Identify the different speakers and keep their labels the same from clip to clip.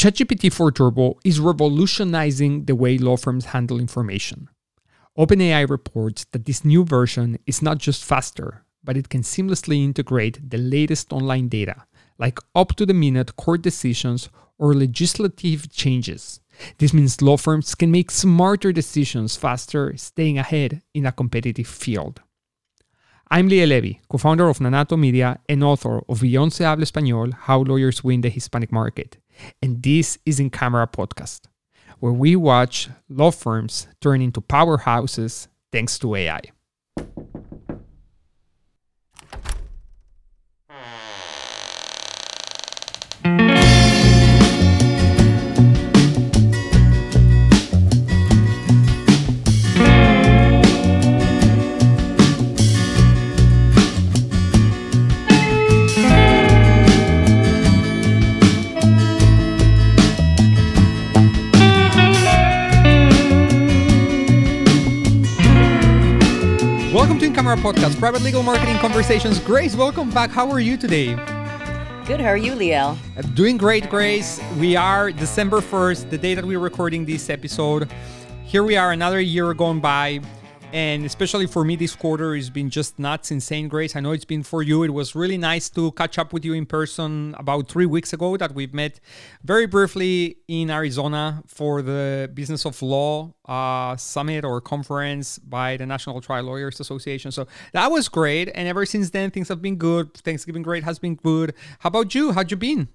Speaker 1: ChatGPT 4 Turbo is revolutionizing the way law firms handle information. OpenAI reports that this new version is not just faster, but it can seamlessly integrate the latest online data, like up to the minute court decisions or legislative changes. This means law firms can make smarter decisions faster, staying ahead in a competitive field. I'm Liel Levy, co founder of Nanato Media and author of Beyond Se Habla Español How Lawyers Win the Hispanic Market. And this is In Camera Podcast, where we watch law firms turn into powerhouses thanks to AI. Camera Podcast, private legal marketing conversations. Grace, welcome back. How are you today?
Speaker 2: Good. How are you, Liel?
Speaker 1: Uh, Doing great, Grace. We are December 1st, the day that we're recording this episode. Here we are, another year gone by. And especially for me, this quarter has been just nuts, insane, Grace. I know it's been for you. It was really nice to catch up with you in person about three weeks ago that we've met very briefly in Arizona for the Business of Law uh, Summit or conference by the National Trial Lawyers Association. So that was great. And ever since then, things have been good. Thanksgiving great has been good. How about you? How'd you been?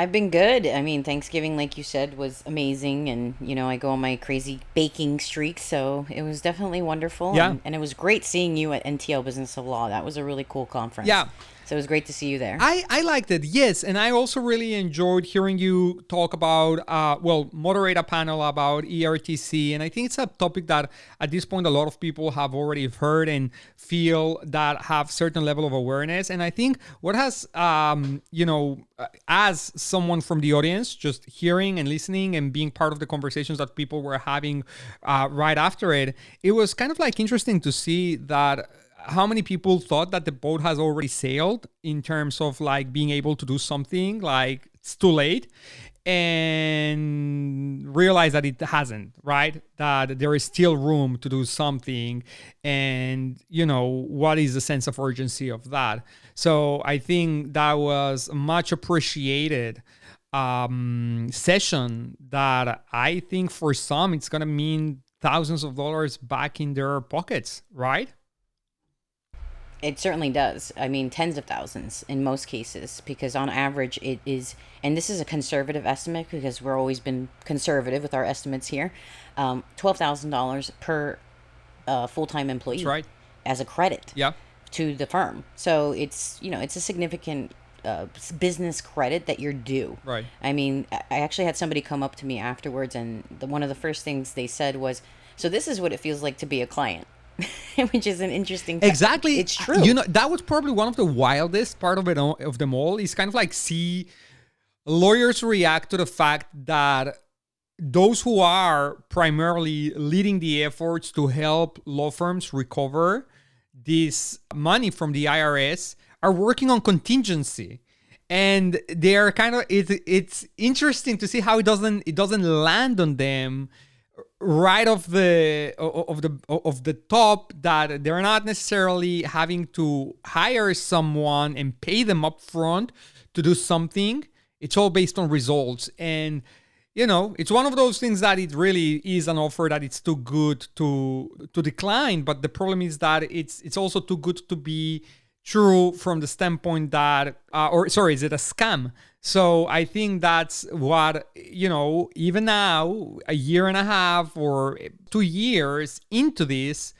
Speaker 2: I've been good. I mean, Thanksgiving, like you said, was amazing, and you know, I go on my crazy baking streak, so it was definitely wonderful.
Speaker 1: Yeah.
Speaker 2: and, and it was great seeing you at NTL Business of Law. That was a really cool conference.
Speaker 1: Yeah.
Speaker 2: So it was great to see you there.
Speaker 1: I, I liked it, yes. And I also really enjoyed hearing you talk about, uh, well, moderate a panel about ERTC. And I think it's a topic that at this point a lot of people have already heard and feel that have certain level of awareness. And I think what has, um, you know, uh, as someone from the audience, just hearing and listening and being part of the conversations that people were having uh, right after it, it was kind of like interesting to see that how many people thought that the boat has already sailed in terms of like being able to do something like it's too late and realize that it hasn't right? That there is still room to do something and you know what is the sense of urgency of that? So i think that was much appreciated um session that i think for some it's gonna mean thousands of dollars back in their pockets right
Speaker 2: It certainly does. I mean, tens of thousands in most cases, because on average, it is, and this is a conservative estimate because we're always been conservative with our estimates here. Um, Twelve thousand dollars per uh, full time employee.
Speaker 1: That's right.
Speaker 2: As a credit.
Speaker 1: yeah
Speaker 2: to the firm. So it's you know it's a significant uh, business credit that you're due.
Speaker 1: Right.
Speaker 2: I mean, I I actually had somebody come up to me afterwards, and the, one of the first things they said was, "So this is what it feels like to be a client," which is an interesting. fa-
Speaker 1: exactly
Speaker 2: It's true.
Speaker 1: you know that was probably one of the wildest part of it all, of them all is kind of like see lawyers react to the fact that those who are primarily leading the efforts to help law firms recover this money from the IRS are working on contingency and they are kind of it, it's interesting to see how it doesn't it doesn't land on them right off the of the of the top that they're not necessarily having to hire someone and pay them up front to do something. It's all based on results. And you know it's one of those things that it really is an offer that it's too good to to decline. But the problem is that it's it's also too good to be true from the standpoint that uh, or sorry is it a scam so i think that's what you know even now a year and a half or two years into this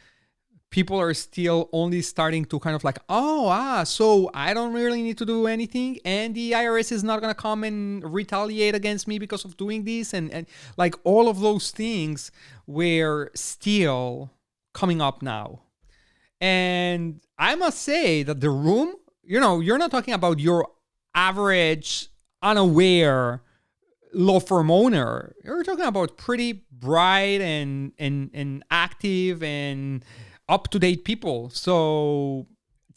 Speaker 1: people are still only starting to kind of like oh ah so i don't really need to do anything and the irs is not going to come and retaliate against me because of doing this and, and like all of those things were still coming up now. And I must say that the room, you know, you're not talking about your average, unaware law firm owner. You're talking about pretty bright and and and active and up to date people. So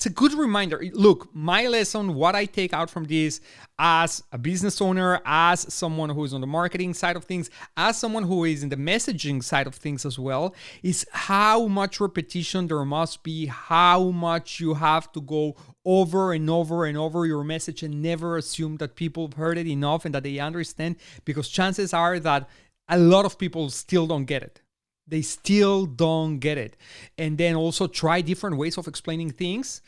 Speaker 1: it's a good reminder. Look, my lesson, what I take out from this as a business owner, as someone who is on the marketing side of things, as someone who is in the messaging side of things as well, is how much repetition there must be, how much you have to go over and over and over your message and never assume that people have heard it enough and that they understand, because chances are that a lot of people still don't get it they still don't get it and then also try different ways of explaining things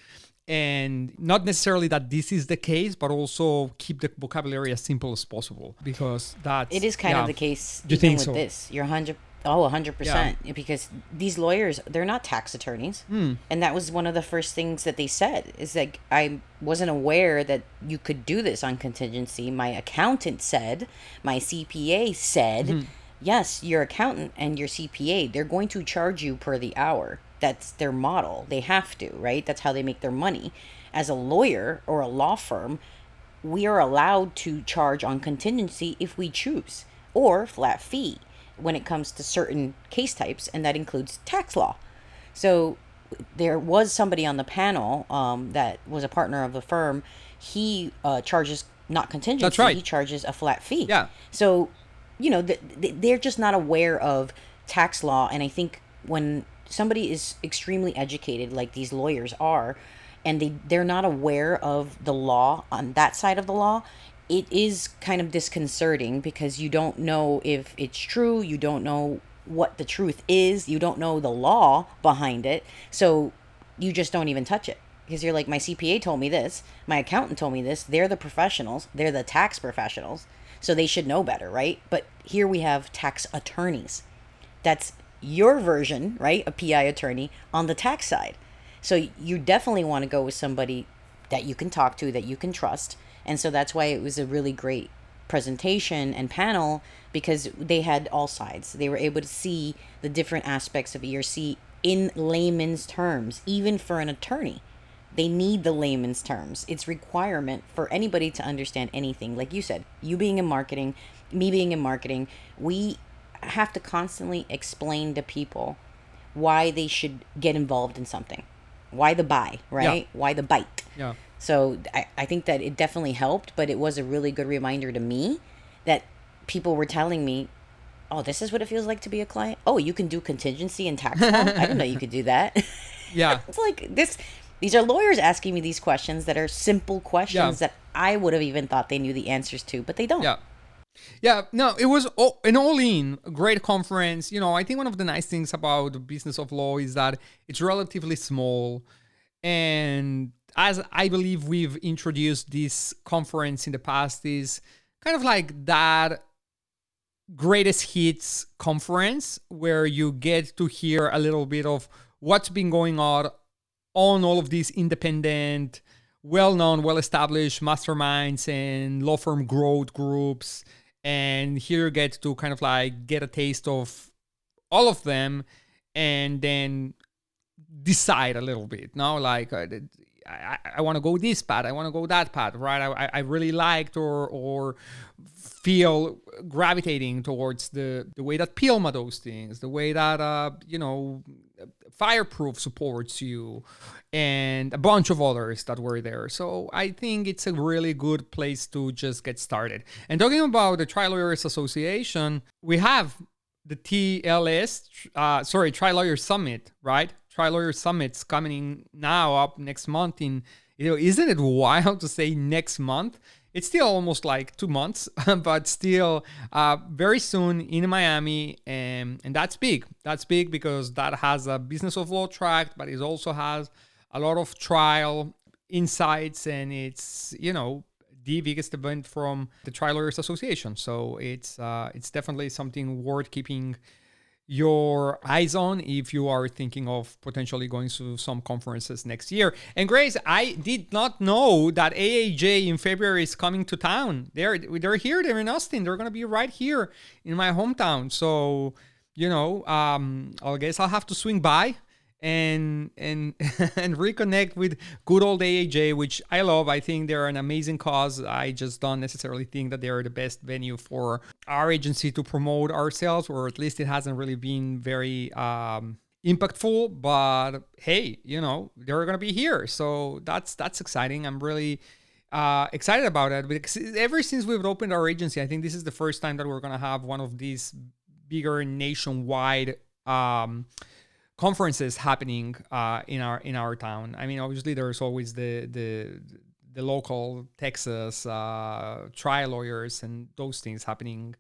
Speaker 1: and not necessarily that this is the case but also keep the vocabulary as simple as possible because that
Speaker 2: it is kind yeah. of the case
Speaker 1: you think
Speaker 2: with
Speaker 1: so?
Speaker 2: this you're 100 oh 100% yeah. because these lawyers they're not tax attorneys
Speaker 1: mm.
Speaker 2: and that was one of the first things that they said is like i wasn't aware that you could do this on contingency my accountant said my cpa said mm-hmm yes, your accountant and your CPA, they're going to charge you per the hour. That's their model. They have to, right? That's how they make their money. As a lawyer or a law firm, we are allowed to charge on contingency if we choose, or flat fee when it comes to certain case types, and that includes tax law. So there was somebody on the panel um, that was a partner of the firm. He uh, charges not contingency.
Speaker 1: That's right.
Speaker 2: He charges a flat fee.
Speaker 1: Yeah.
Speaker 2: So you know, they're just not aware of tax law. And I think when somebody is extremely educated, like these lawyers are, and they they're not aware of the law on that side of the law, it is kind of disconcerting because you don't know if it's true, you don't know what the truth is, you don't know the law behind it, so you just don't even touch it because you're like my CPA told me this, my accountant told me this, they're the professionals, they're the tax professionals so they should know better, right? But here we have tax attorneys. That's your version, right? A PI attorney on the tax side. So you definitely want to go with somebody that you can talk to, that you can trust. And so that's why it was a really great presentation and panel because they had all sides. They were able to see the different aspects of ERC in layman's terms, even for an attorney they need the layman's terms. It's requirement for anybody to understand anything. Like you said, you being in marketing, me being in marketing, we have to constantly explain to people why they should get involved in something. Why the buy, right?
Speaker 1: Yeah.
Speaker 2: Why the bite.
Speaker 1: Yeah.
Speaker 2: So I, I think that it definitely helped, but it was a really good reminder to me that people were telling me, oh, this is what it feels like to be a client. Oh, you can do contingency and tax. I didn't know you could do that.
Speaker 1: Yeah.
Speaker 2: it's like this these are lawyers asking me these questions that are simple questions yeah. that I would have even thought they knew the answers to, but they don't.
Speaker 1: Yeah. Yeah, no, it was all, an all-in great conference. You know, I think one of the nice things about the business of law is that it's relatively small, and as I believe we've introduced this conference in the past, is kind of like that greatest hits conference where you get to hear a little bit of what's been going on on all of these independent, well known, well established masterminds and law firm growth groups. And here you get to kind of like get a taste of all of them and then decide a little bit. Now, like, uh, I, I want to go this path, I want to go that path, right? I, I really liked or, or feel gravitating towards the, the way that PILMMA does things, the way that, uh, you know, Fireproof supports you, and a bunch of others that were there. So I think it's a really good place to just get started. And talking about the Trial Lawyers Association, we have the TLS, uh, sorry, Trial Lawyer Summit, right? Trial Lawyer Summit's coming now up next month in, you know, isn't it wild to say next month? It's still almost like two months, but still uh, very soon in Miami, and and that's big. That's big because that has a business of law track, but it also has a lot of trial insights, and it's you know the biggest event from the Trial Lawyers Association. So it's uh, it's definitely something worth keeping your eyes on if you are thinking of potentially going to some conferences next year. And Grace, I did not know that AAJ in February is coming to town. They're they're here. They're in Austin. They're gonna be right here in my hometown. So you know, um, I guess I'll have to swing by and and and reconnect with good old AAJ, which I love. I think they're an amazing cause. I just don't necessarily think that they're the best venue for our agency to promote ourselves, or at least it hasn't really been very um, impactful, but hey, you know, they're gonna be here. So that's that's exciting. I'm really uh, excited about it because ever since we've opened our agency, I think this is the first time that we're gonna have one of these bigger nationwide um, conferences happening uh, in our in our town. I mean, obviously there's always the the the local Texas uh, trial lawyers and those things happening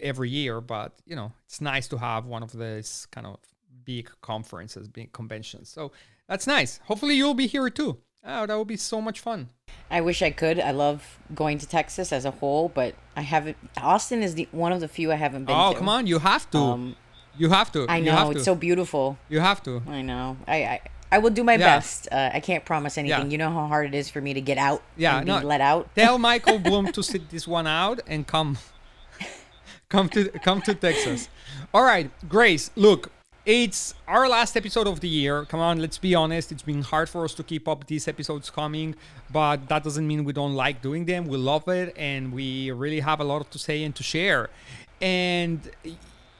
Speaker 1: every year, but you know it's nice to have one of these kind of big conferences, big conventions. So that's nice. Hopefully you'll be here too. Oh, that would be so much fun.
Speaker 2: I wish I could. I love going to Texas as a whole, but I haven't. Austin is the one of the few I haven't been to
Speaker 1: oh,
Speaker 2: to.
Speaker 1: come on, you have to.
Speaker 2: Um,
Speaker 1: you have to.
Speaker 2: I
Speaker 1: You have
Speaker 2: know it's so beautiful.
Speaker 1: You have to.
Speaker 2: I know. I I, I will do my
Speaker 1: Yeah.
Speaker 2: best. Uh, I can't promise anything.
Speaker 1: Yeah.
Speaker 2: You know how hard it is for me to get out.
Speaker 1: Yeah, no.
Speaker 2: let out.
Speaker 1: Tell Michael Bloom to sit this one out and come come to come to Texas. All right, Grace, look, it's our last episode of the year. Come on, let's be honest. It's been hard for us to keep up these episodes coming, but that doesn't mean we don't like doing them. We love it and we really have a lot to say and to share. And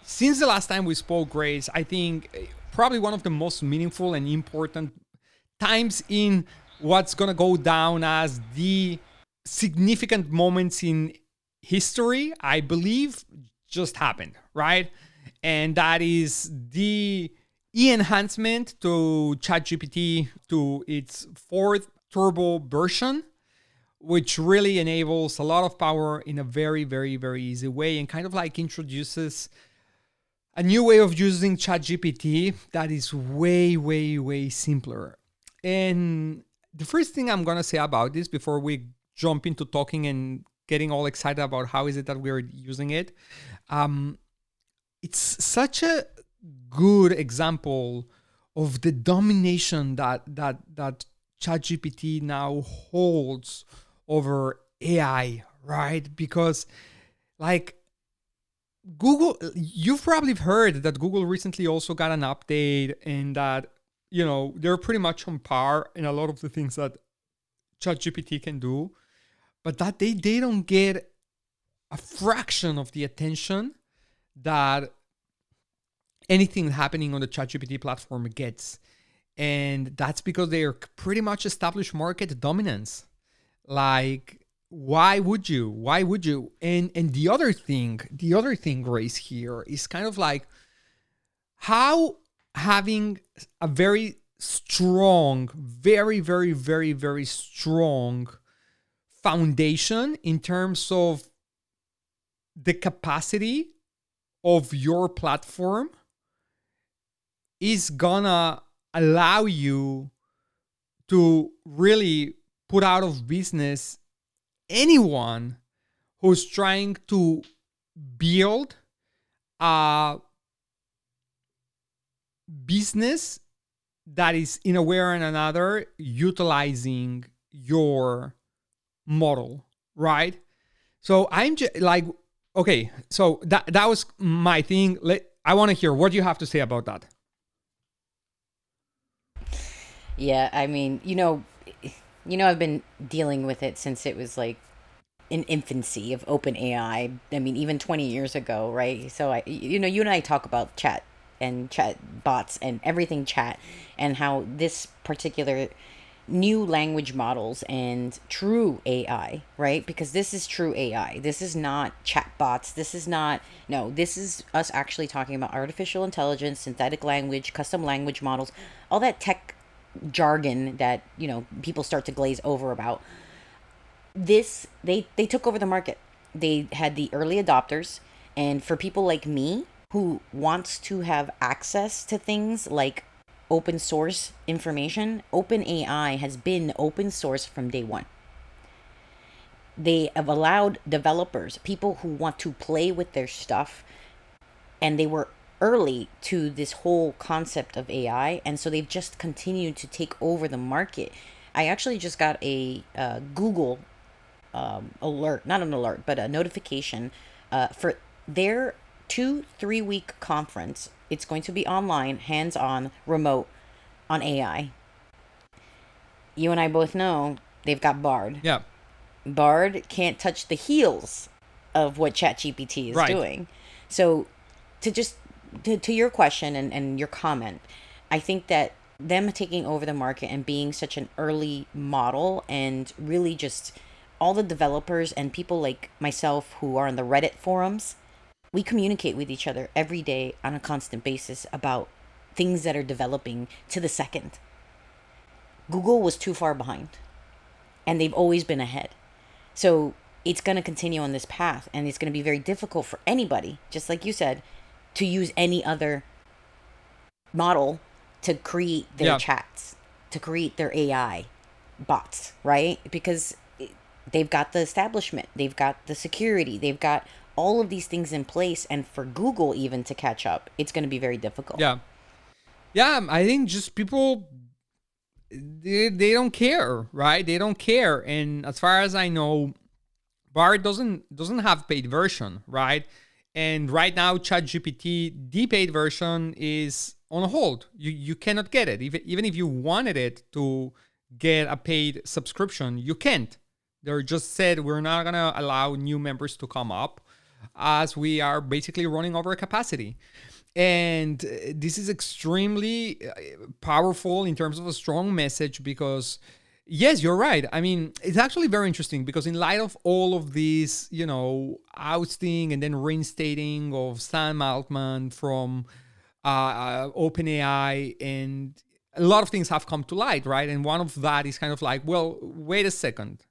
Speaker 1: since the last time we spoke, Grace, I think eh, probably one of the most meaningful and important times in what's gonna go down as the significant moments in history, I believe, just happened, right? And that is the e enhancement to ChatGPT to its fourth turbo version, which really enables a lot of power in a very, very, very easy way and kind of like introduces a new way of using ChatGPT that is way, way, way simpler. And the first thing I'm gonna say about this before we jump into talking and getting all excited about how is it that we're using it, um, it's such a good example of the domination that that that ChatGPT now holds over AI, right? Because like Google, you've probably heard that Google recently also got an update and that, you know, they're pretty much on par in a lot of the things that ChatGPT can do, but that they, they don't get a fraction of the attention that anything happening on the ChatGPT platform gets. And that's because they are pretty much established market dominance. Like, why would you? Why would you? And and the other thing, the other thing, Grace, here is kind of like how having a very strong, very, very, very, very strong foundation in terms of the capacity of your platform is gonna allow you to really put out of business anyone who's trying to build a business that is in a way or another utilizing your model right? So i'm just like okay so that that was my thing. Let i want to hear what you have to say about that?
Speaker 2: Yeah, I mean, you know, you know, I've been dealing with it since it was like in infancy of OpenAI. I mean, even 20 years ago, right? So I, you know, you and I talk about chat and chat bots and everything chat and how this particular new language models and true AI, right? Because this is true AI. This is not chat bots. This is not, no, this is us actually talking about artificial intelligence, synthetic language, custom language models, all that tech jargon that, you know, people start to glaze over about. This, they, they took over the market. They had the early adopters. And for people like me who wants to have access to things like open source information, OpenAI has been open source from day one. They have allowed developers, people who want to play with their stuff, and they were early to this whole concept of AI, and so they've just continued to take over the market. I actually just got a uh, Google um, alert, not an alert, but a notification uh, for their two, three week conference. It's going to be online, hands on, remote on AI. You and I both know they've got Bard.
Speaker 1: yeah
Speaker 2: Bard can't touch the heels of what ChatGPT is
Speaker 1: Right.
Speaker 2: doing. So to just to, to your question and, and your comment, I think that them taking over the market and being such an early model and really just all the developers and people like myself who are on the Reddit forums, we communicate with each other every day on a constant basis about things that are developing to the second. Google was too far behind and they've always been ahead. So it's going to continue on this path and it's going to be very difficult for anybody, just like you said, to use any other model to create their yeah. chats, to create their AI bots, right? Because they've got the establishment, they've got the security, they've got all of these things in place and for Google even to catch up, it's going to be very difficult.
Speaker 1: Yeah. Yeah, um, I think just people they, they don't care, right? They don't care and as far as I know Bard doesn't doesn't have paid version, right? And right now ChatGPT the paid version is on hold. You you cannot get it. Even even if you wanted it to get a paid subscription, you can't. They're just said we're not gonna allow new members to come up as we are basically running over capacity. And uh, this is extremely uh, powerful in terms of a strong message because Yes, you're right. I mean, it's actually very interesting because in light of all of these, you know, ousting and then reinstating of Sam Altman from uh, uh, OpenAI, and a lot of things have come to light, right? And one of that is kind of like, well, wait a second.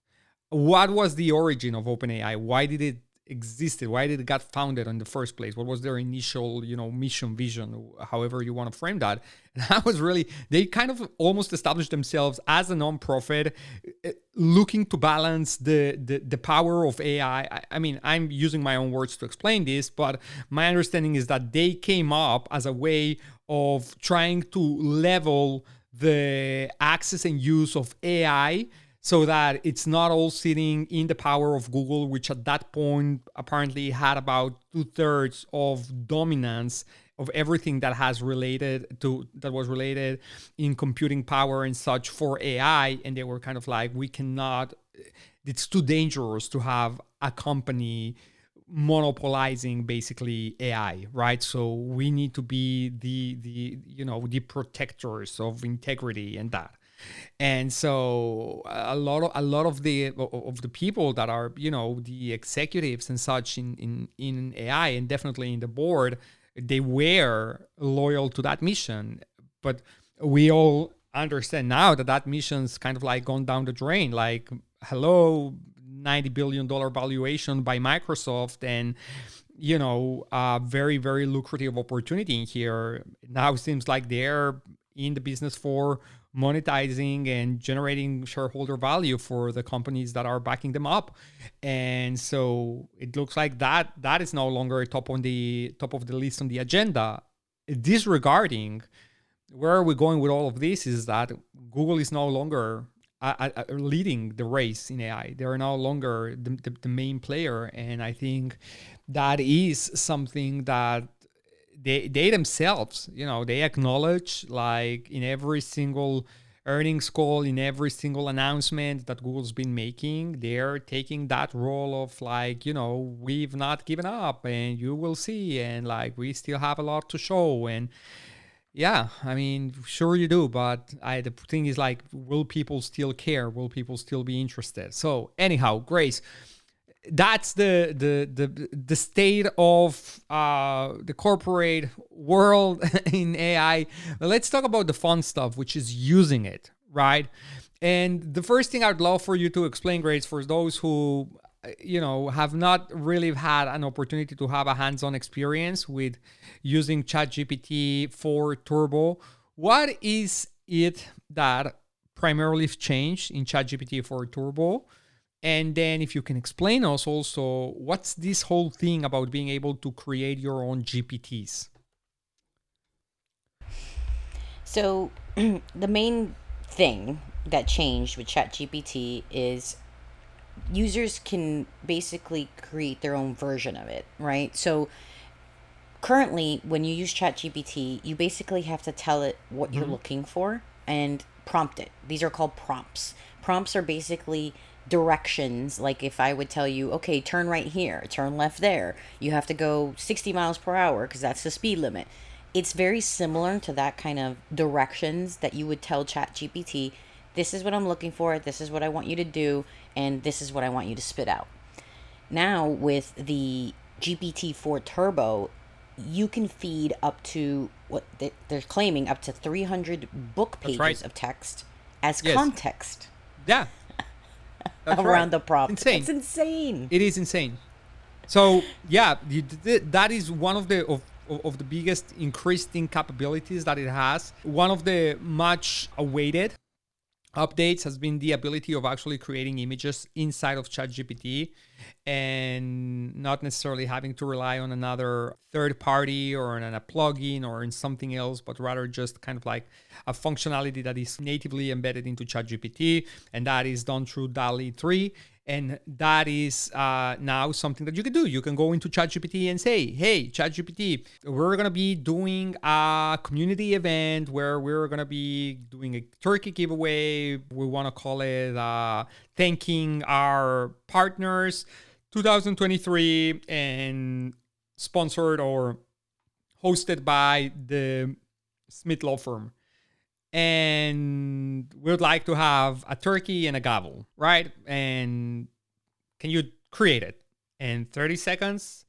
Speaker 1: What was the origin of OpenAI? Why did it existed? Why did it got founded in the first place? What was their initial you know mission vision however you want to frame that? And that was really they kind of almost established themselves as a non-profit eh, looking to balance the the, the power of ai I, I mean i'm using my own words to explain this but my understanding is that they came up as a way of trying to level the access and use of ai so that it's not all sitting in the power of Google, which at that point apparently had about two thirds of dominance of everything that has related to that was related in computing power and such for AI. And they were kind of like, we cannot, it's too dangerous to have a company monopolizing basically AI, right? So we need to be the the you know the protectors of integrity and that and so a lot of a lot of the of the people that are you know the executives and such in in in AI and definitely in the board they were loyal to that mission. But we all understand now that that mission's kind of like gone down the drain. Like hello 90 billion dollar valuation by Microsoft and you know a very very lucrative opportunity in here. Now seems like they're in the business for monetizing and generating shareholder value for the companies that are backing them up. And so it looks like that that is no longer top on the top of the list on the agenda. Disregarding where are we going with all of this is that google is no longer uh, uh, leading the race in ai they are no longer the, the, the main player. And i think that is something that they they themselves, you know, they acknowledge like in every single earnings call, in every single announcement that Google's been making, they're taking that role of like, you know, we've not given up and you will see and like we still have a lot to show and yeah, I mean, sure you do, but I, the thing is like, will people still care? Will people still be interested? So anyhow, Grace, that's the the the the state of uh, the corporate world in AI. But let's talk about the fun stuff, which is using it, right? And the first thing I'd love for you to explain, Grace, for those who you know have not really had an opportunity to have a hands-on experience with using ChatGPT 4 Turbo, what is it that primarily changed in ChatGPT 4 Turbo? And then if you can explain us also what's this whole thing about being able to create your own GPTs?
Speaker 2: So the main thing that changed with ChatGPT is users can basically create their own version of it, right? So currently when you use ChatGPT, you basically have to tell it what mm-hmm. you're looking for and prompt it. These are called prompts. Prompts are basically directions like if i would tell you okay turn right here turn left there you have to go 60 miles per hour because that's the speed limit it's very similar to that kind of directions that you would tell chat gpt this is what i'm looking for this is what i want you to do and this is what i want you to spit out now with the gpt-4 turbo you can feed up to what they- they're claiming up to 300 book pages
Speaker 1: right.
Speaker 2: of text as
Speaker 1: Yes.
Speaker 2: context
Speaker 1: Yeah. That's
Speaker 2: around
Speaker 1: right.
Speaker 2: the prompt.
Speaker 1: Insane.
Speaker 2: It's insane.
Speaker 1: It is insane. So yeah, you, that is one of the of, of of the biggest increasing capabilities that it has. One of the much awaited updates has been the ability of actually creating images inside of ChatGPT and not necessarily having to rely on another third party or on a plugin or in something else, but rather just kind of like a functionality that is natively embedded into ChatGPT, and that is done through DALL-E 3 and that is uh, now something that you can do. You can go into ChatGPT and say, "Hey, ChatGPT, we're gonna be doing a community event where we're gonna be doing a turkey giveaway. We want to call it uh, thanking our partners 2023 and sponsored or hosted by the Smith Law Firm." And we would like to have a turkey and a gavel, right? And can you create it? In 30 seconds,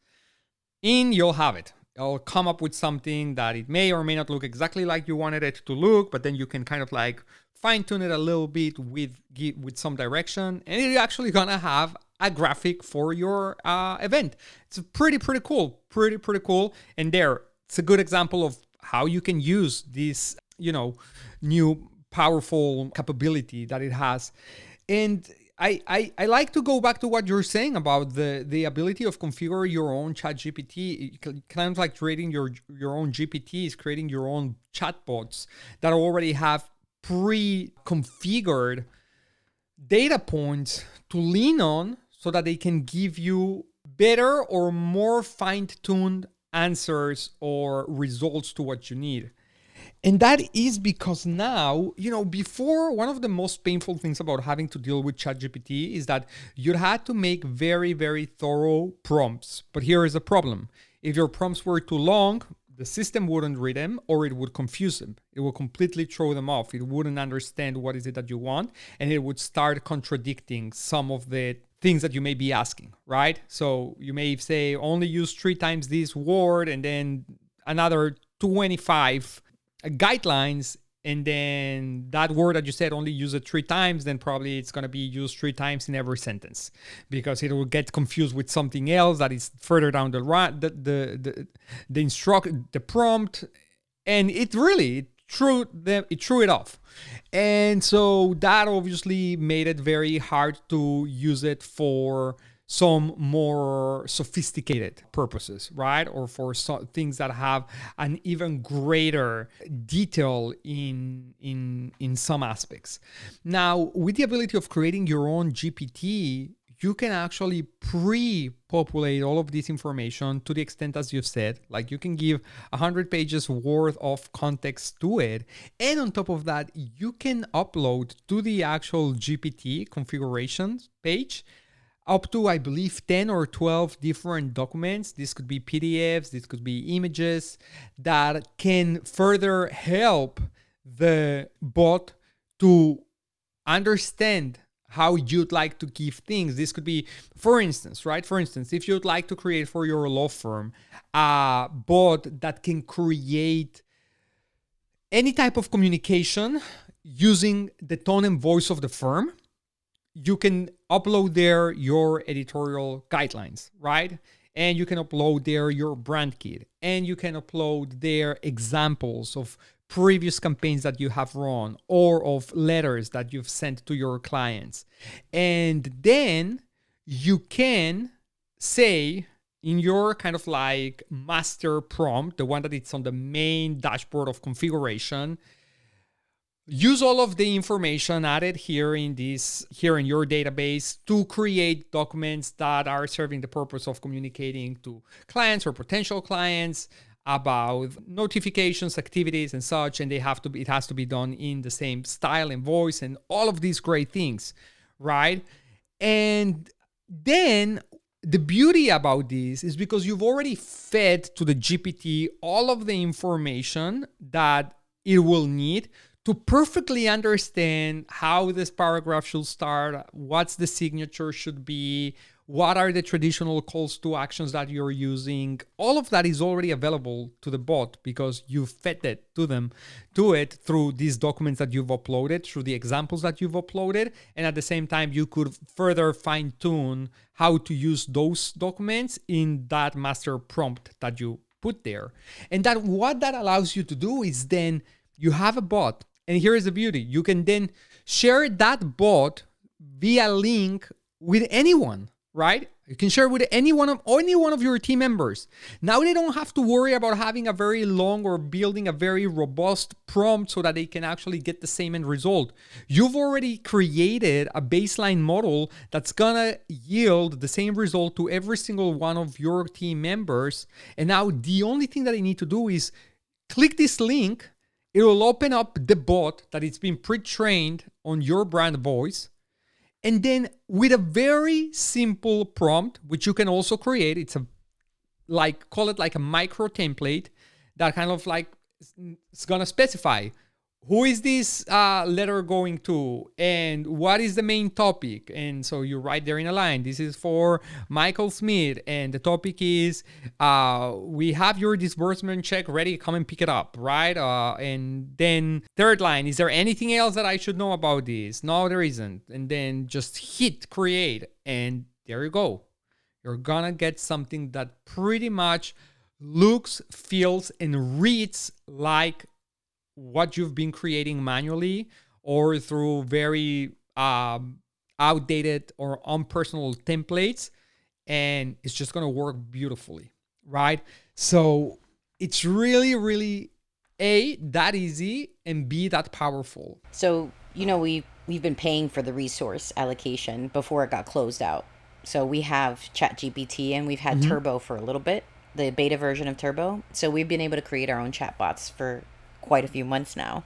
Speaker 1: in you'll have it. I'll come up with something that it may or may not look exactly like you wanted it to look, but then you can kind of like fine tune it a little bit with with some direction, and it's actually gonna have a graphic for your uh, event. It's pretty pretty cool, pretty pretty cool. And there, it's a good example of how you can use this, you know, new powerful capability that it has. And I, I, I like to go back to what you're saying about the, the ability of configure your own chat GPT, kind of like creating your your own GPTs, creating your own chatbots that already have pre-configured data points to lean on so that they can give you better or more fine-tuned answers or results to what you need. And that is because now, you know, before one of the most painful things about having to deal with ChatGPT is that you had to make very, very thorough prompts. But here is a problem if your prompts were too long, the system wouldn't read them or it would confuse them. It would completely throw them off. It wouldn't understand what is it that you want and it would start contradicting some of the things that you may be asking, right? So you may say only use three times this word and then another 25 guidelines and then that word that you said only use it three times then probably it's going to be used three times in every sentence because it will get confused with something else that is further down the right the the the, the instruct the prompt and it really it threw them it threw it off. And so that obviously made it very hard to use it for some more sophisticated purposes, right? Or for so, things that have an even greater detail in in in some aspects. Now, with the ability of creating your own GPT, you can actually pre-populate all of this information to the extent as you've said like you can give 100 pages worth of context to it and on top of that you can upload to the actual gpt configurations page up to i believe 10 or 12 different documents. This could be pdfs this could be images that can further help the bot to understand how you'd like to give things. This could be for instance right? For instance if you'd like to create for your law firm a bot that can create any type of communication using the tone and voice of the firm you can upload there your editorial guidelines, right? And you can upload there your brand kit, and you can upload there examples of previous campaigns that you have run or of letters that you've sent to your clients. And then you can say in your kind of like master prompt, the one that it's on the main dashboard of configuration, use all of the information added here in this here in your database to create documents that are serving the purpose of communicating to clients or potential clients about notifications activities and such and they have to be it has to be done in the same style and voice and all of these great things right? And then the beauty about this is because you've already fed to the GPT all of the information that it will need to perfectly understand how this paragraph should start, what's the signature should be, what are the traditional calls to actions that you're using all of that is already available to the bot because you've fed it to them to it through these documents that you've uploaded through the examples that you've uploaded and at the same time you could further fine tune how to use those documents in that master prompt that you put there. And that what that allows you to do is then you have a bot and here is the beauty you can then share that bot via link with anyone right? You can share with any one of any one of your team members. Now they don't have to worry about having a very long or building a very robust prompt so that they can actually get the same end result. You've already created a baseline model that's gonna yield the same result to every single one of your team members. And now the only thing that they need to do is click this link. It will open up the bot that it's been pre-trained on your brand voice. And then with a very simple prompt, which you can also create, it's a like call it like a micro template that kind of like it's gonna specify who is this uh, letter going to? And what is the main topic? And so you write there in a line this is for michael smith. And the topic is uh, we have your disbursement check ready. Come and pick it up right? Uh, and then third line is there anything else that i should know about this? No there isn't. And then just hit create and there you go. You're gonna get something that pretty much looks feels and reads like what you've been creating manually or through very um, outdated or unpersonal templates and it's just going to work beautifully right? So it's really really a that easy and b that powerful.
Speaker 2: So you know we we've been paying for the resource allocation before it got closed out. So we have ChatGPT and we've had mm-hmm. turbo for a little bit the beta version of turbo. So we've been able to create our own chatbots for quite a few months now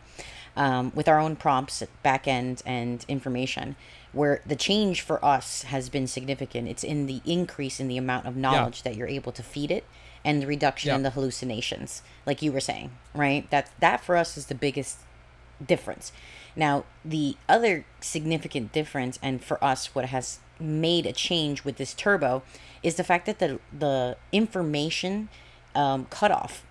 Speaker 2: um, with our own prompts, backend, and information. Where the change for us has been significant. It's in the increase in the amount of knowledge yeah. that you're able to feed it and the reduction yeah. in the hallucinations, like you were saying, right? That that for us is the biggest difference. Now, the other significant difference, and for us, what has made a change with this turbo, is the fact that the the information um, cutoff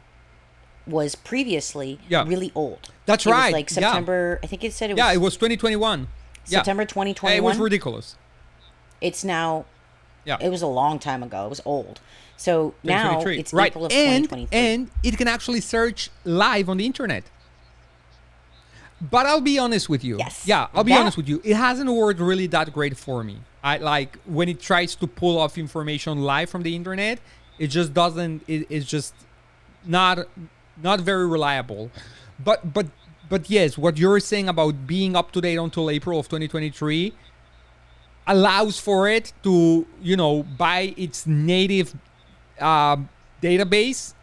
Speaker 2: was previously yeah. really old.
Speaker 1: That's it right.
Speaker 2: like September. Yeah. I think it said it was.
Speaker 1: Yeah, it was 2021.
Speaker 2: September 2021.
Speaker 1: It was ridiculous.
Speaker 2: It's now. Yeah. It was a long time ago. It was old. So now it's right. April of and, 2023.
Speaker 1: And it can actually search live on the internet. But I'll be honest with you.
Speaker 2: Yes.
Speaker 1: Yeah, I'll be that, honest with you. It hasn't worked really that great for me. I like when it tries to pull off information live from the internet, it just doesn't. It, it's just not not very reliable. But but but yes, what you're saying about being up to date until April of 2023 allows for it to you know by its native uh, database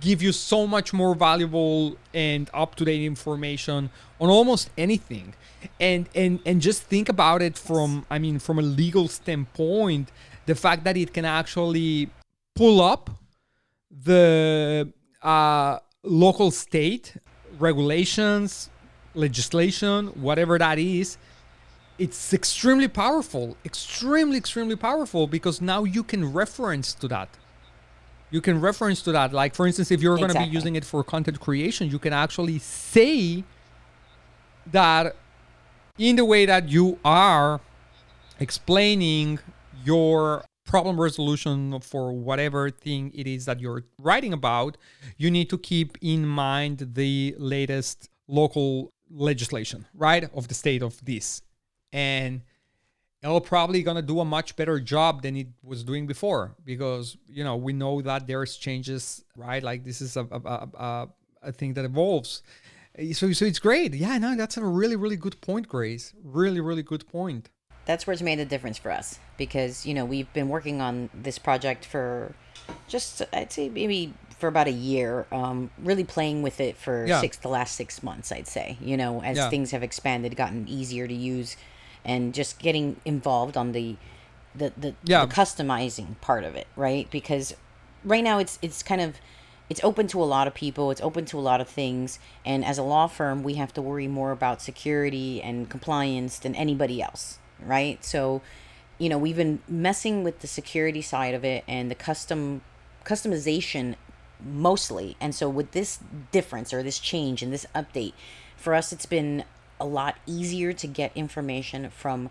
Speaker 1: give you so much more valuable and up-to-date information on almost anything and and and just think about it from i mean from a legal standpoint the fact that it can actually pull up the uh, local state regulations, legislation, whatever that is, it's extremely powerful, extremely, extremely powerful because now you can reference to that. You can reference to that. Like, for instance, if you're going to be using it for content creation, you can actually say that in the way that you are explaining your problem resolution for whatever thing it is that you're writing about, you need to keep in mind the latest local legislation, right, of the state of this. And it'll probably gonna do a much better job than it was doing before because you know we know that there's changes, right? Like this is a a, a, a thing that evolves. So, so it's great. Yeah, no, that's a really, really good point, Grace. Really, really good point
Speaker 2: that's where it's made a difference for us because you know we've been working on this project for just I'd say maybe for about a year, um, really playing with it for yeah. six the last six months. I'd say you know as yeah. things have expanded, gotten easier to use, and just getting involved on the the the,
Speaker 1: Yeah.
Speaker 2: the customizing part of it, right? Because right now it's it's kind of it's open to a lot of people it's open to a lot of things and as a law firm we have to worry more about security and compliance than anybody else right so you know we've been messing with the security side of it and the custom customization mostly and so with this difference or this change and this update for us it's been a lot easier to get information from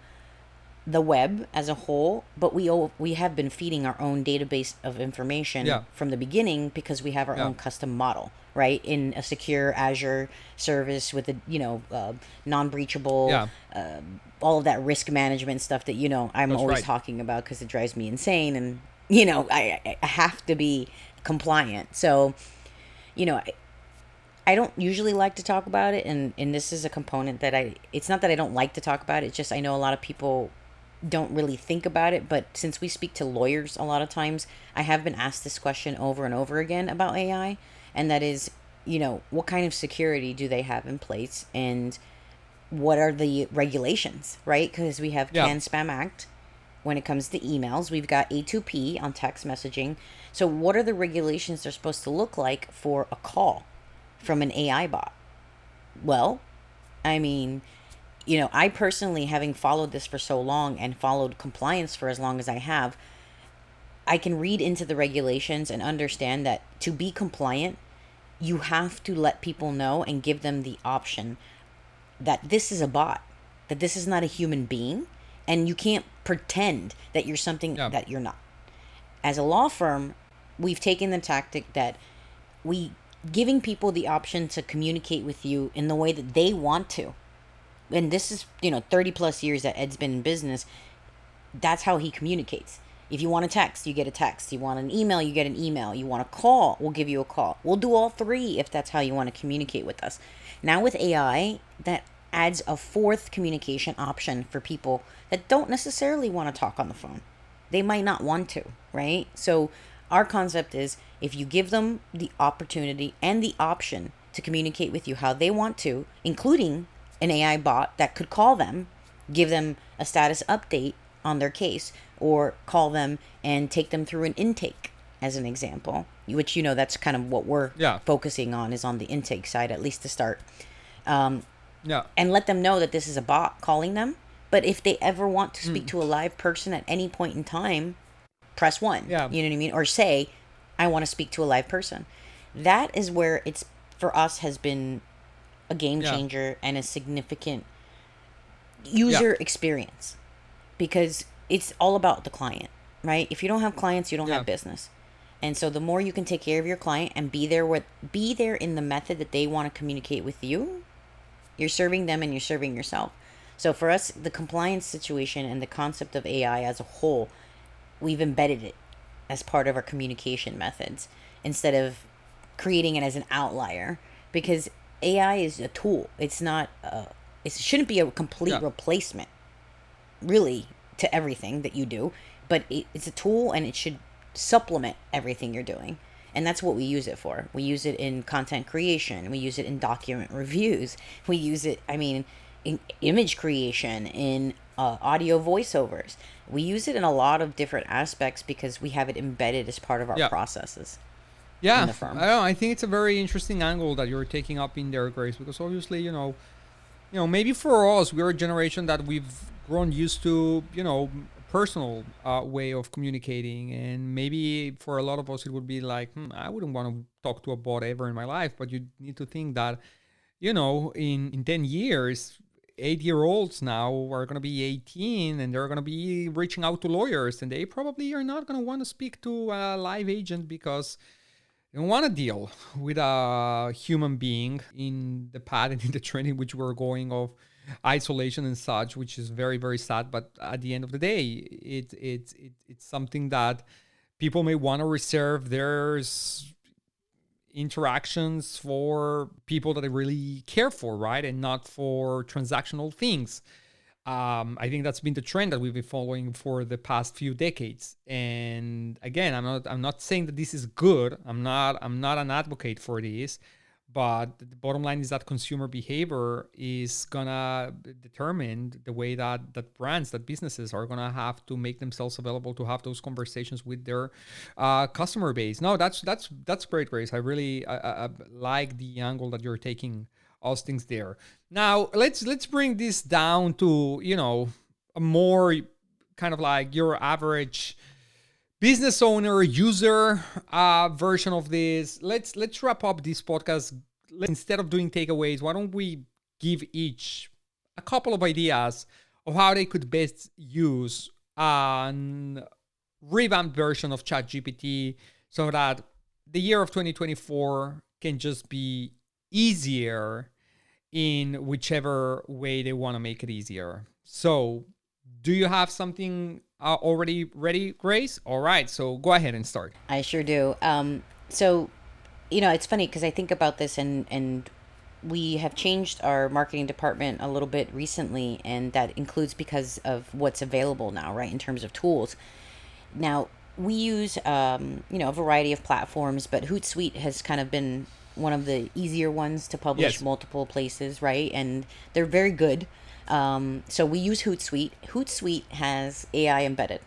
Speaker 2: the web as a whole, but we all, we have been feeding our own database of information
Speaker 1: Yeah.
Speaker 2: from the beginning because we have our
Speaker 1: Yeah.
Speaker 2: own custom model, right? In a secure Azure service with a you know uh, non-breachable,
Speaker 1: Yeah.
Speaker 2: uh, all of that risk management stuff that you know I'm
Speaker 1: That's
Speaker 2: always
Speaker 1: right.
Speaker 2: talking about because it drives me insane, and you know I, I- have to be compliant. So, you know. I, I don't usually like to talk about it and and this is a component that I it's not that I don't like to talk about it it's just I know a lot of people don't really think about it but since we speak to lawyers a lot of times I have been asked this question over and over again about AI and that is you know what kind of security do they have in place and what are the regulations right because we have
Speaker 1: Yeah.
Speaker 2: CAN-SPAM Act when it comes to emails. We've got A2P on text messaging. So, what are the regulations they're supposed to look like for a call from an AI bot? Well, I mean, you know, I personally, having followed this for so long and followed compliance for as long as I have, I can read into the regulations and understand that to be compliant, you have to let people know and give them the option that this is a bot, that this is not a human being, and you can't pretend that you're something
Speaker 1: Yeah.
Speaker 2: that you're not. As a law firm, we've taken the tactic that we giving people the option to communicate with you in the way that they want to. And this is, you know, 30 plus years that Ed's been in business. That's how he communicates. If you want a text, you get a text. You want an email, you get an email. You want a call, we'll give you a call. We'll do all three if that's how you want to communicate with us. Now with AI, that adds a fourth communication option for people that don't necessarily want to talk on the phone. They might not want to, right? So our concept is if you give them the opportunity and the option to communicate with you how they want to, including an AI bot that could call them, give them a status update on their case, or call them and take them through an intake, as an example, which you know that's kind of what we're
Speaker 1: Yeah.
Speaker 2: focusing on is on the intake side, at least to start Um,
Speaker 1: Yeah.
Speaker 2: and let them know that this is a bot calling them. But if they ever want to speak to a live person at any point in time, press one.
Speaker 1: Yeah.
Speaker 2: You know what I mean? Or say, I want to speak to a live person. That is where it's for us has been a game
Speaker 1: Yeah.
Speaker 2: changer and a significant user experience because it's all about the client, right? If you don't have clients, you don't
Speaker 1: Yeah.
Speaker 2: have business. And so the more you can take care of your client and be there with be there in the method that they want to communicate with you, you're serving them and you're serving yourself. So for us, the compliance situation and the concept of AI as a whole, we've embedded it as part of our communication methods instead of creating it as an outlier because AI is a tool. It's not a, it shouldn't be a complete
Speaker 1: Yeah.
Speaker 2: replacement really to everything that you do, but it, it's a tool and it should supplement everything you're doing. And that's what we use it for. We use it in content creation. We use it in document reviews. We use it, I mean, in image creation, in uh, audio voiceovers. We use it in a lot of different aspects because we have it embedded as part of our
Speaker 1: Yeah.
Speaker 2: processes.
Speaker 1: yeah. I, know, I think it's a very interesting angle that you're taking up in there grace because obviously you know you know maybe for us we're a generation that we've grown used to you know personal uh, way of communicating. And maybe for a lot of us it would be like hmm, i wouldn't want to talk to a bot ever in my life. But you need to think that you know in in 10 years eight year olds now are going to be 18 and they're going to be reaching out to lawyers and they probably are not going to want to speak to a live agent because they don't want to deal with a human being in the and in the trend in which we're going of isolation and such, which is very, very sad. But at the end of the day, it, it, it it's something that people may want to reserve their interactions for people that they really care for, right? And not for transactional things. Um, I think that's been the trend that we've been following for the past few decades. And again, I'm not I'm not saying that this is good. I'm not I'm not an advocate for this, but the bottom line is that consumer behavior is gonna determine the way that that brands that businesses are gonna have to make themselves available to have those conversations with their uh, customer base. No that's that's that's great grace. I really I, I like the angle that you're taking all things there. Now let's let's bring this down to you know a more kind of like your average business owner user uh, version of this let's let's wrap up this podcast let's, instead of doing takeaways why don't we give each a couple of ideas of how they could best use an revamped version of ChatGPT so that the year of 2024 can just be easier in whichever way they want to make it easier. So, do you have something uh, already ready, Grace? All right, so go ahead and start.
Speaker 2: I sure do. Um, so, you know, it's funny because I think about this and and we have changed our marketing department a little bit recently, and that includes because of what's available now, right, in terms of tools. Now, we use, um, you know, a variety of platforms, but Hootsuite has kind of been one of the easier ones to publish
Speaker 1: Yes.
Speaker 2: multiple places, right? And they're very good. Um, so we use Hootsuite. Hootsuite has AI embedded.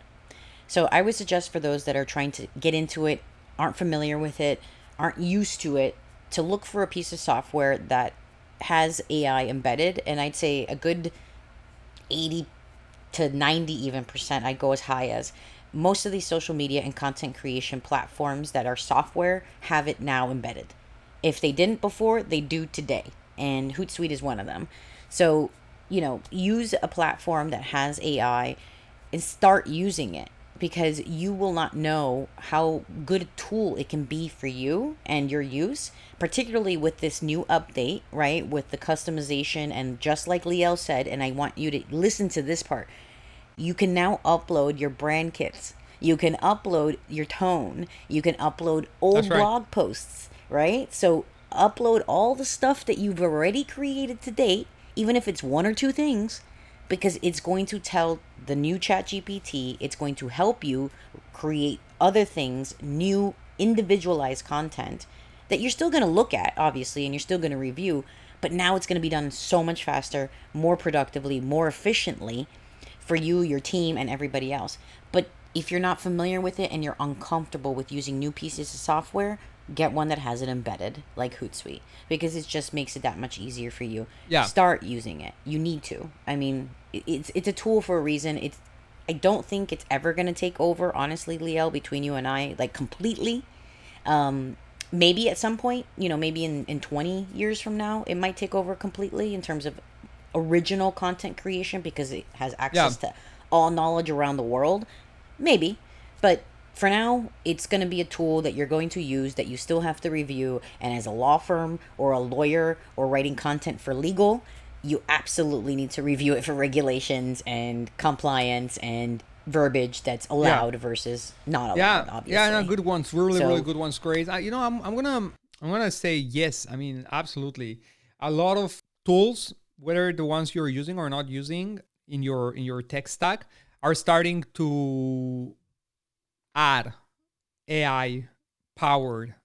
Speaker 2: So I would suggest for those that are trying to get into it, aren't familiar with it, aren't used to it, to look for a piece of software that has AI embedded. And I'd say a good 80 to 90 even percent, I'd go as high as most of these social media and content creation platforms that are software have it now embedded. If they didn't before, they do today. And Hootsuite is one of them. So, you know, use a platform that has AI and start using it because you will not know how good a tool it can be for you and your use, particularly with this new update, right? With the customization and just like Liel said, and I want you to listen to this part you can now upload your brand kits. You can upload your tone. You can upload old
Speaker 1: right.
Speaker 2: blog posts, right? So upload all the stuff that you've already created to date, even if it's one or two things, because it's going to tell the new chat GPT, it's going to help you create other things, new individualized content that you're still going to look at, obviously, and you're still going to review, but now it's going to be done so much faster, more productively, more efficiently for you, your team, and everybody else. But if you're not familiar with it and you're uncomfortable with using new pieces of software, get one that has it embedded, like Hootsuite, because it just makes it that much easier for you.
Speaker 1: Yeah.
Speaker 2: Start using it. You need to. I mean, it's it's a tool for a reason. It's I don't think it's ever gonna take over, honestly, Liel, between you and I, like completely. Um, maybe at some point, you know, maybe in, in 20 years from now, it might take over completely in terms of original content creation because it has access to all knowledge around the world. Maybe. But for now, it's going to be a tool that you're going to use that you still have to review. And as a law firm or a lawyer or writing content for legal, you absolutely need to review it for regulations and compliance and verbiage that's allowed versus not allowed,
Speaker 1: yeah
Speaker 2: obviously.
Speaker 1: yeah no, good ones really
Speaker 2: So-
Speaker 1: really good ones great I, you know I'm, I'm gonna i'm gonna say yes i mean absolutely a lot of tools whether the ones you're using or not using in your in your tech stack are starting to add ai powered.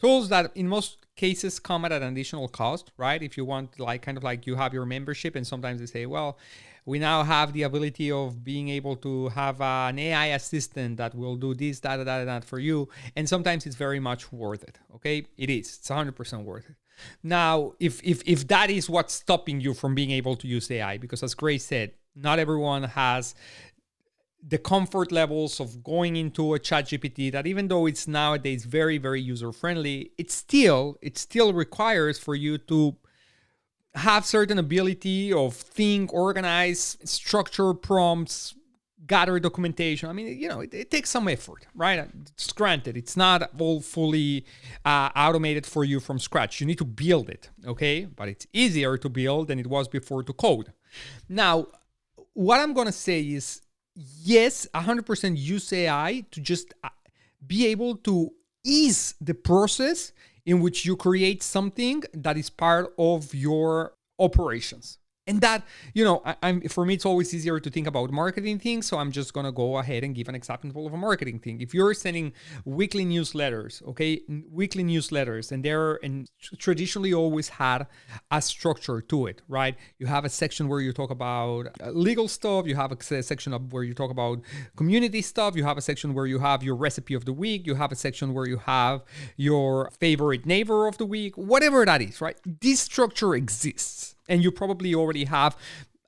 Speaker 1: Tools that in most cases come at an additional cost right? If you want like kind of like you have your membership and sometimes they say well we now have the ability of being able to have an ai assistant that will do this that that that for you. And sometimes it's very much worth it okay? It is. It's 100% worth it. Now if if if that is what's stopping you from being able to use ai because as grace said not everyone has the comfort levels of going into a chat gpt that even though it's nowadays very very user friendly it still it still requires for you to have certain ability of think organize structure prompts gather documentation. I mean you know it, it takes some effort right? It's granted it's not all fully uh, automated for you from scratch. You need to build it okay? But it's easier to build than it was before to code. Now what i'm going to say is yes 100% use ai to just uh, be able to ease the process in which you create something that is part of your operations and that you know I, am for me it's always easier to think about marketing things so i'm just going to go ahead and give an example of a marketing thing. If you're sending weekly newsletters okay weekly newsletters and they're and traditionally always had a structure to it right? You have a section where you talk about uh, legal stuff you have a section of where you talk about community stuff you have a section where you have your recipe of the week you have a section where you have your favorite neighbor of the week whatever that is right? This structure exists and you probably already have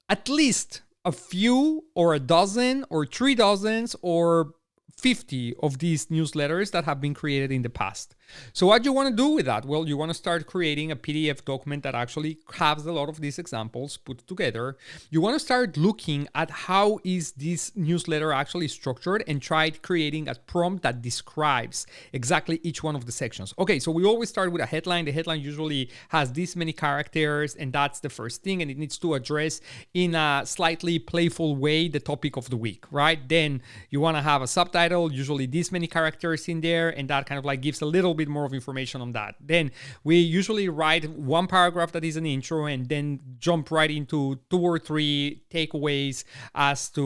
Speaker 1: at least a few or a dozen or three dozens or 50 of these newsletters that have been created in the past. So what do you want to do with that? Well, you want to start creating a PDF document that actually has a lot of these examples put together. You want to start looking at how is this newsletter actually structured and try creating a prompt that describes exactly each one of the sections. Okay, so we always start with a headline. The headline usually has this many characters and that's the first thing and it needs to address in a slightly playful way the topic of the week, right? Then you want to have a subtitle, usually this many characters in there and that kind of like gives a little bit more of information on that. Then we usually write one paragraph that is an intro and then jump right into two or three takeaways as to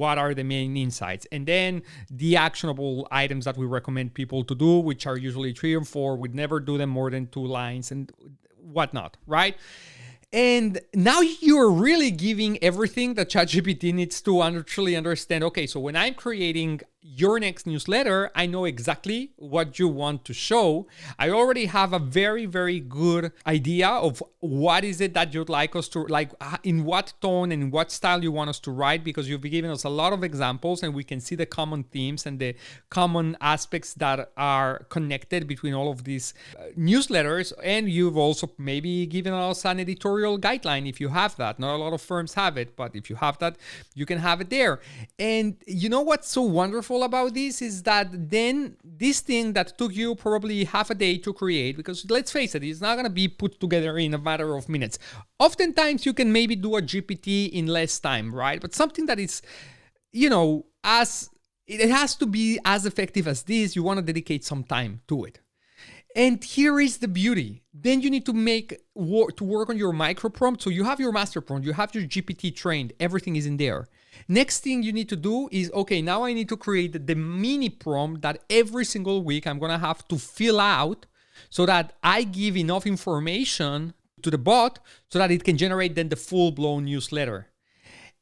Speaker 1: what are the main insights. And then the actionable items that we recommend people to do, which are usually three or four. We'd never do them more than two lines and whatnot, right? And now you're really giving everything that ChatGPT needs to actually understand. Okay, so when I'm creating your next newsletter, I know exactly what you want to show. I already have a very, very good idea of what is it that you'd like us to like, in what tone and what style you want us to write, because you've given us a lot of examples and we can see the common themes and the common aspects that are connected between all of these uh, newsletters. And you've also maybe given us an editorial guideline if you have that. Not a lot of firms have it, but if you have that, you can have it there. And you know what's so wonderful? About this is that then this thing that took you probably half a day to create, because let's face it, it's not going to be put together in a matter of minutes. Oftentimes, you can maybe do a GPT in less time, right? But something that is, you know, as it has to be as effective as this, you want to dedicate some time to it. And here is the beauty. Then you need to make work to work on your micro prompt. So you have your master prompt, you have your GPT trained, everything is in there. Next thing you need to do is okay, now I need to create the mini prompt that every single week I'm gonna have to fill out so that I give enough information to the bot so that it can generate then the full blown newsletter.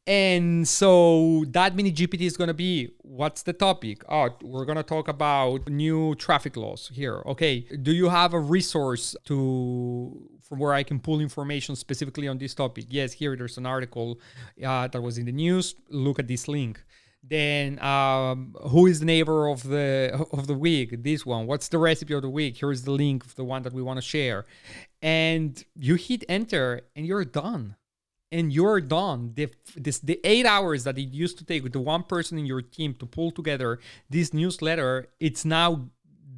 Speaker 1: And so that mini GPT is going to be what's the topic? Oh, we're going to talk about new traffic laws here. Okay. Do you have a resource to from where I can pull information specifically on this topic? Yes, here there's an article uh, that was in the news. Look at this link. Then um, who is the neighbor of the of the week? This one. What's the recipe of the week? Here's the link of the one that we want to share. And you hit enter and you're done and you're done. The, this, the eight hours that it used to take with the one person in your team to pull together this newsletter, it's now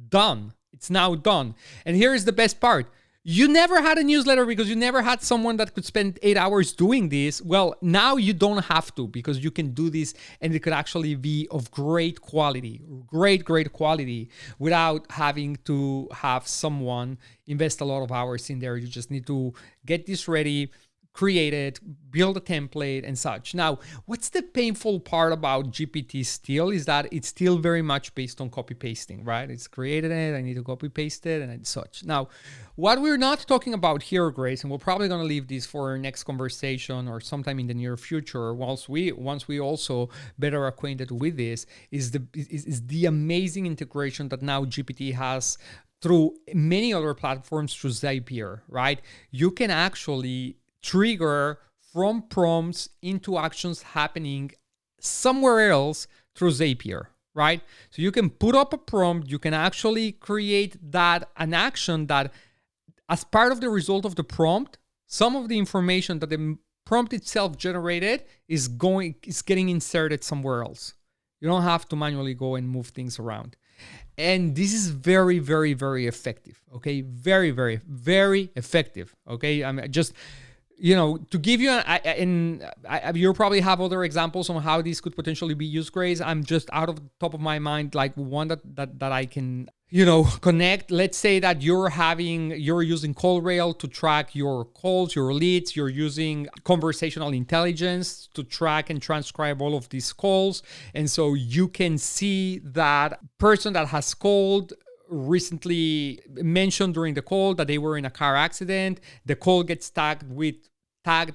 Speaker 1: done. It's now done. And here is the best part. You never had a newsletter because you never had someone that could spend eight hours doing this. Well, now you don't have to because you can do this and it could actually be of great quality, great, great quality without having to have someone invest a lot of hours in there. You just need to get this ready, create it, build a template, and such. Now, what's the painful part about GPT still is that it's still very much based on copy pasting, right? It's created it, I need to copy paste it, and such. Now, what we're not talking about here, Grace, and we're probably going to leave this for our next conversation or sometime in the near future, once we once we also better acquainted with this, is the is, is the amazing integration that now GPT has through many other platforms through Zapier, right? You can actually trigger from prompts into actions happening somewhere else through Zapier, right? So you can put up a prompt, you can actually create that an action that as part of the result of the prompt, some of the information that the prompt itself generated is going is getting inserted somewhere else. You don't have to manually go and move things around. And this is very, very, very effective. Okay. Very, very, very effective. Okay. I mean, just you know, to give you, I, and you probably have other examples on how these could potentially be used, Grace. I'm just out of the top of my mind, like one that, that, that I can you know connect. Let's say that you're having you're using CallRail to track your calls your leads. You're using conversational intelligence to track and transcribe all of these calls. And so you can see that person that has called recently mentioned during the call that they were in a car accident. The call gets tagged with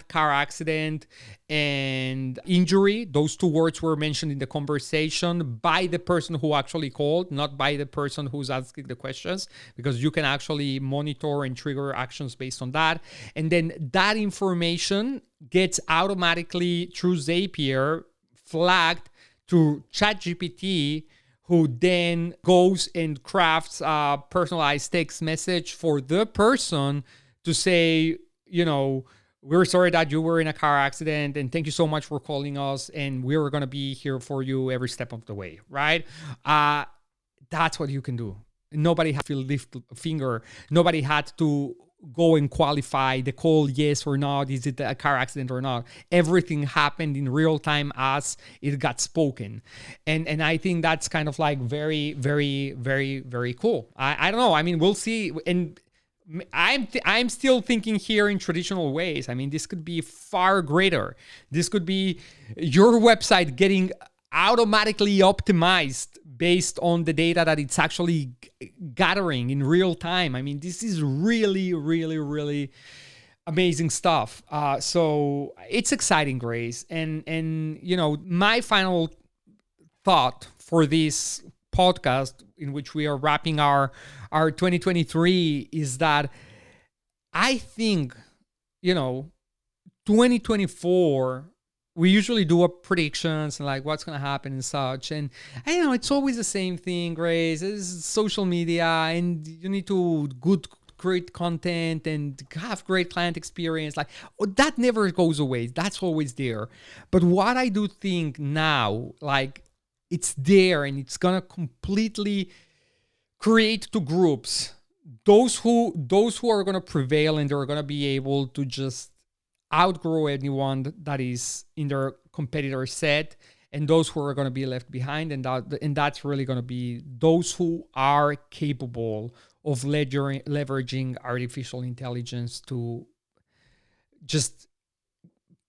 Speaker 1: car accident and injury. Those two words were mentioned in the conversation by the person who actually called, not by the person who's asking the questions, because you can actually monitor and trigger actions based on that. And then that information gets automatically through Zapier flagged to ChatGPT who then goes and crafts a personalized text message for the person to say, you know, we're sorry that you were in a car accident and thank you so much for calling us and we're going to be here for you every step of the way right? Uh that's what you can do. Nobody had to lift a finger. Nobody had to go and qualify the call yes or not is it a car accident or not? Everything happened in real time as it got spoken. And and i think that's kind of like very very very very cool. I i don't know. I mean we'll see. And I'm th- I'm still thinking here in traditional ways. I mean, this could be far greater. This could be your website getting automatically optimized based on the data that it's actually g- gathering in real time. I mean, this is really, really, really amazing stuff. Uh, so it's exciting, Grace. And and you know, my final thought for this podcast in which we are wrapping our our 2023 is that I think you know 2024 we usually do a predictions and like what's gonna happen and such. And I know it's always the same thing Grace. It's social media and you need to good create content and have great client experience. Like oh, that never goes away. That's always there. But what I do think now like it's there and it's gonna completely create two groups. Those who those who are gonna prevail and they're gonna be able to just outgrow anyone that is in their competitor set and those who are going to be left behind and that and that's really going to be those who are capable of leveraging artificial intelligence to just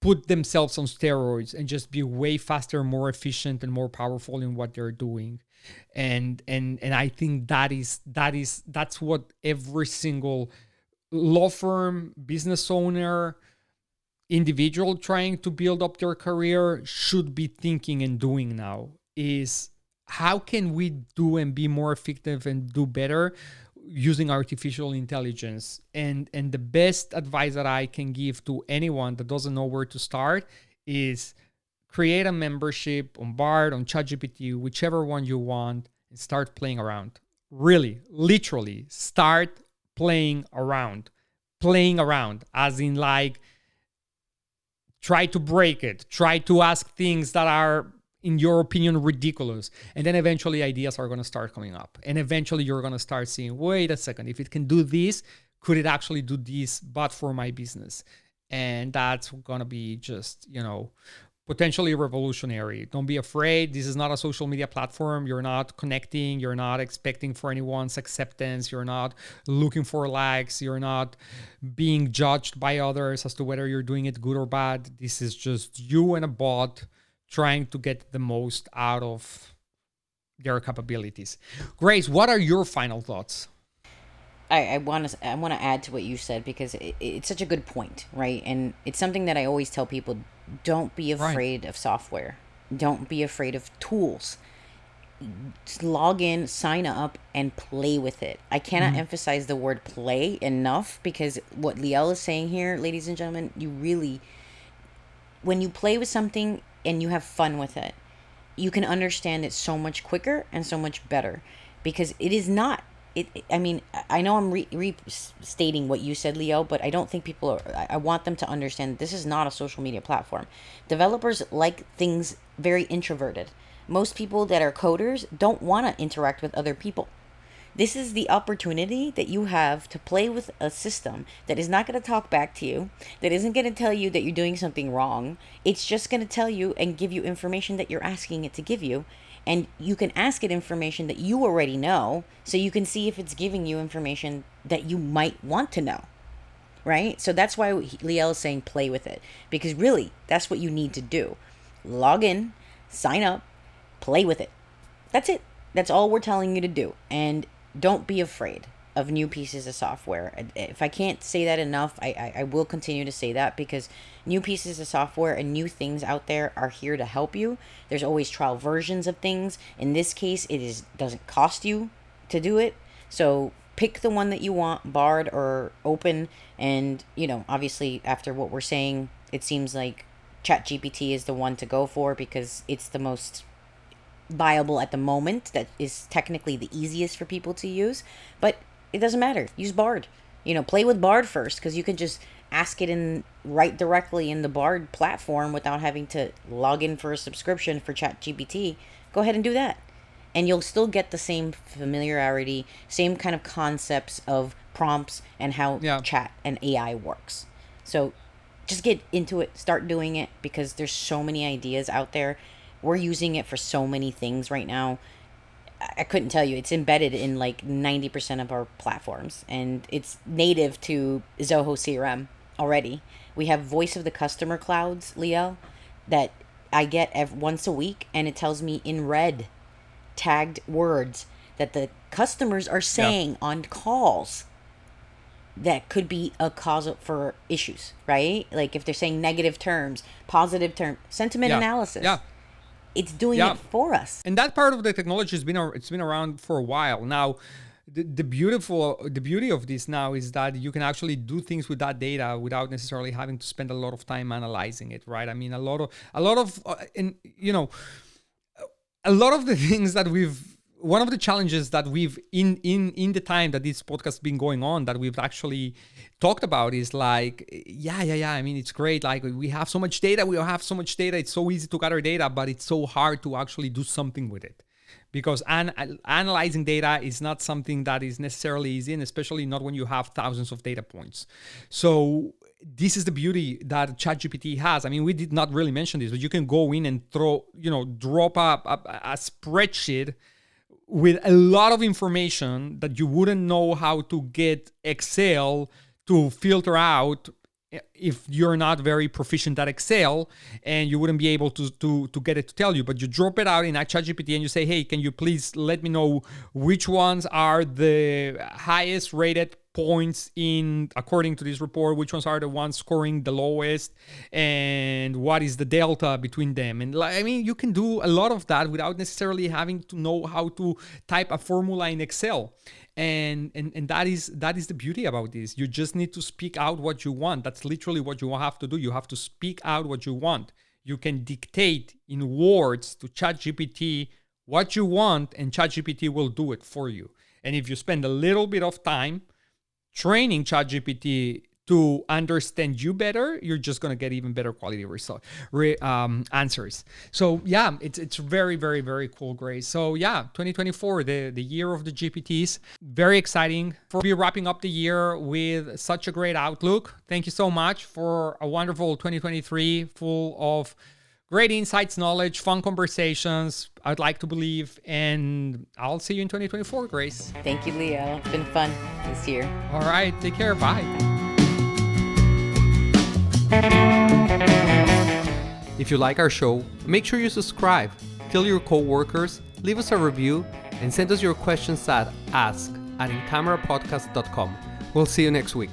Speaker 1: put themselves on steroids and just be way faster, more efficient, and more powerful in what they're doing. And and and I think that is that is that's what every single law firm, business owner, individual trying to build up their career should be thinking and doing now is how can we do and be more effective and do better using artificial intelligence. And and the best advice that i can give to anyone that doesn't know where to start is create a membership on bard on chatgpt whichever one you want and start playing around. Really literally start playing around. Playing around as in like try to break it. Try to ask things that are in your opinion, ridiculous. And then eventually ideas are going to start coming up. And eventually you're going to start seeing, wait a second, if it can do this, could it actually do this, but for my business? And that's going to be just, you know, potentially revolutionary. Don't be afraid. This is not a social media platform. You're not connecting. You're not expecting for anyone's acceptance. You're not looking for likes. You're not being judged by others as to whether you're doing it good or bad. This is just you and a bot trying to get the most out of their capabilities. Grace, what are your final thoughts?
Speaker 2: I, want to I want to add to what you said because it, it's such a good point, right? And it's something that I always tell people: don't be afraid right. of software. Don't be afraid of tools. Just log in, sign up, and play with it. I cannot mm-hmm. emphasize the word play enough because what Liel is saying here, ladies and gentlemen, you really, when you play with something, and you have fun with it, you can understand it so much quicker and so much better because it is not it, I mean, I know I'm re- restating what you said, Liel, but I don't think people are. I want them to understand this is not a social media platform. Developers like things very introverted. Most people that are coders don't want to interact with other people. This is the opportunity that you have to play with a system that is not going to talk back to you, that isn't going to tell you that you're doing something wrong. It's just going to tell you and give you information that you're asking it to give you. and you can ask it information that you already know so you can see if it's giving you information that you might want to know right so that's why liel is saying play with it because really that's what you need to do log in sign up play with it that's it that's all we're telling you to do and don't be afraid of new pieces of software. If I can't say that enough, I, I, I, will continue to say that because new pieces of software and new things out there are here to help you. There's always trial versions of things. In this case, it is doesn't cost you to do it. So pick the one that you want, Bard or Open. And, you know, obviously after what we're saying, it seems like ChatGPT is the one to go for because it's the most viable at the moment that is technically the easiest for people to use but it doesn't matter. Use Bard. You know, play with Bard first because you can just ask it in right directly in the Bard platform without having to log in for a subscription for ChatGPT. Go ahead and do that. And you'll still get the same familiarity, same kind of concepts of prompts and how yeah. chat and AI works. So just get into it, start doing it because there's so many ideas out there. We're using it for so many things right now. I couldn't tell you. It's embedded in like 90% of our platforms and it's native to Zoho CRM already. We have voice of the customer clouds, Liel, that I get every, once a week and it tells me in red tagged words that the customers are saying yeah. on calls that could be a cause for issues, right? Like if they're saying negative terms, positive term, sentiment
Speaker 1: yeah.
Speaker 2: analysis.
Speaker 1: Yeah
Speaker 2: it's doing yeah. it for us.
Speaker 1: And that part of the technology has been it's been around for a while now. The, the beautiful the beauty of this now is that you can actually do things with that data without necessarily having to spend a lot of time analyzing it right i mean a lot of a lot of uh, and you know a lot of the things that we've one of the challenges that we've in in in the time that this podcast has been going on that we've actually talked about is like yeah yeah yeah i mean it's great. Like we have so much data we have so much data. It's so easy to gather data but it's so hard to actually do something with it. Because an- analyzing data is not something that is necessarily easy and especially not when you have thousands of data points. So this is the beauty that ChatGPT has. I mean, we did not really mention this, but you can go in and throw, you know, drop a, a, a spreadsheet with a lot of information that you wouldn't know how to get Excel to filter out if you're not very proficient at Excel and you wouldn't be able to, to, to get it to tell you, but you drop it out in ChatGPT and you say, hey, can you please let me know which ones are the highest rated points in according to this report which ones are the ones scoring the lowest and what is the delta between them? And i mean you can do a lot of that without necessarily having to know how to type a formula in excel. And and and that is that is the beauty about this. You just need to speak out what you want. That's literally what you have to do. You have to speak out what you want. You can dictate in words to ChatGPT what you want and ChatGPT will do it for you. And if you spend a little bit of time training ChatGPT to understand you better, you're just gonna get even better quality result re, um, answers. So yeah, it's it's very very very cool, Grace. So yeah, 2024, the the year of the GPTs, very exciting. For be wrapping up the year with such a great outlook. Thank you so much for a wonderful 2023, full of great insights, knowledge, fun conversations. I'd like to believe, and I'll see you in 2024, Grace.
Speaker 2: Thank you, Liel. It's been fun this year.
Speaker 1: All right, take care. Bye. If you like our show, make sure you subscribe, tell your coworkers, leave us a review, and send us your questions at ask at incamerapodcast.com. We'll see you next week.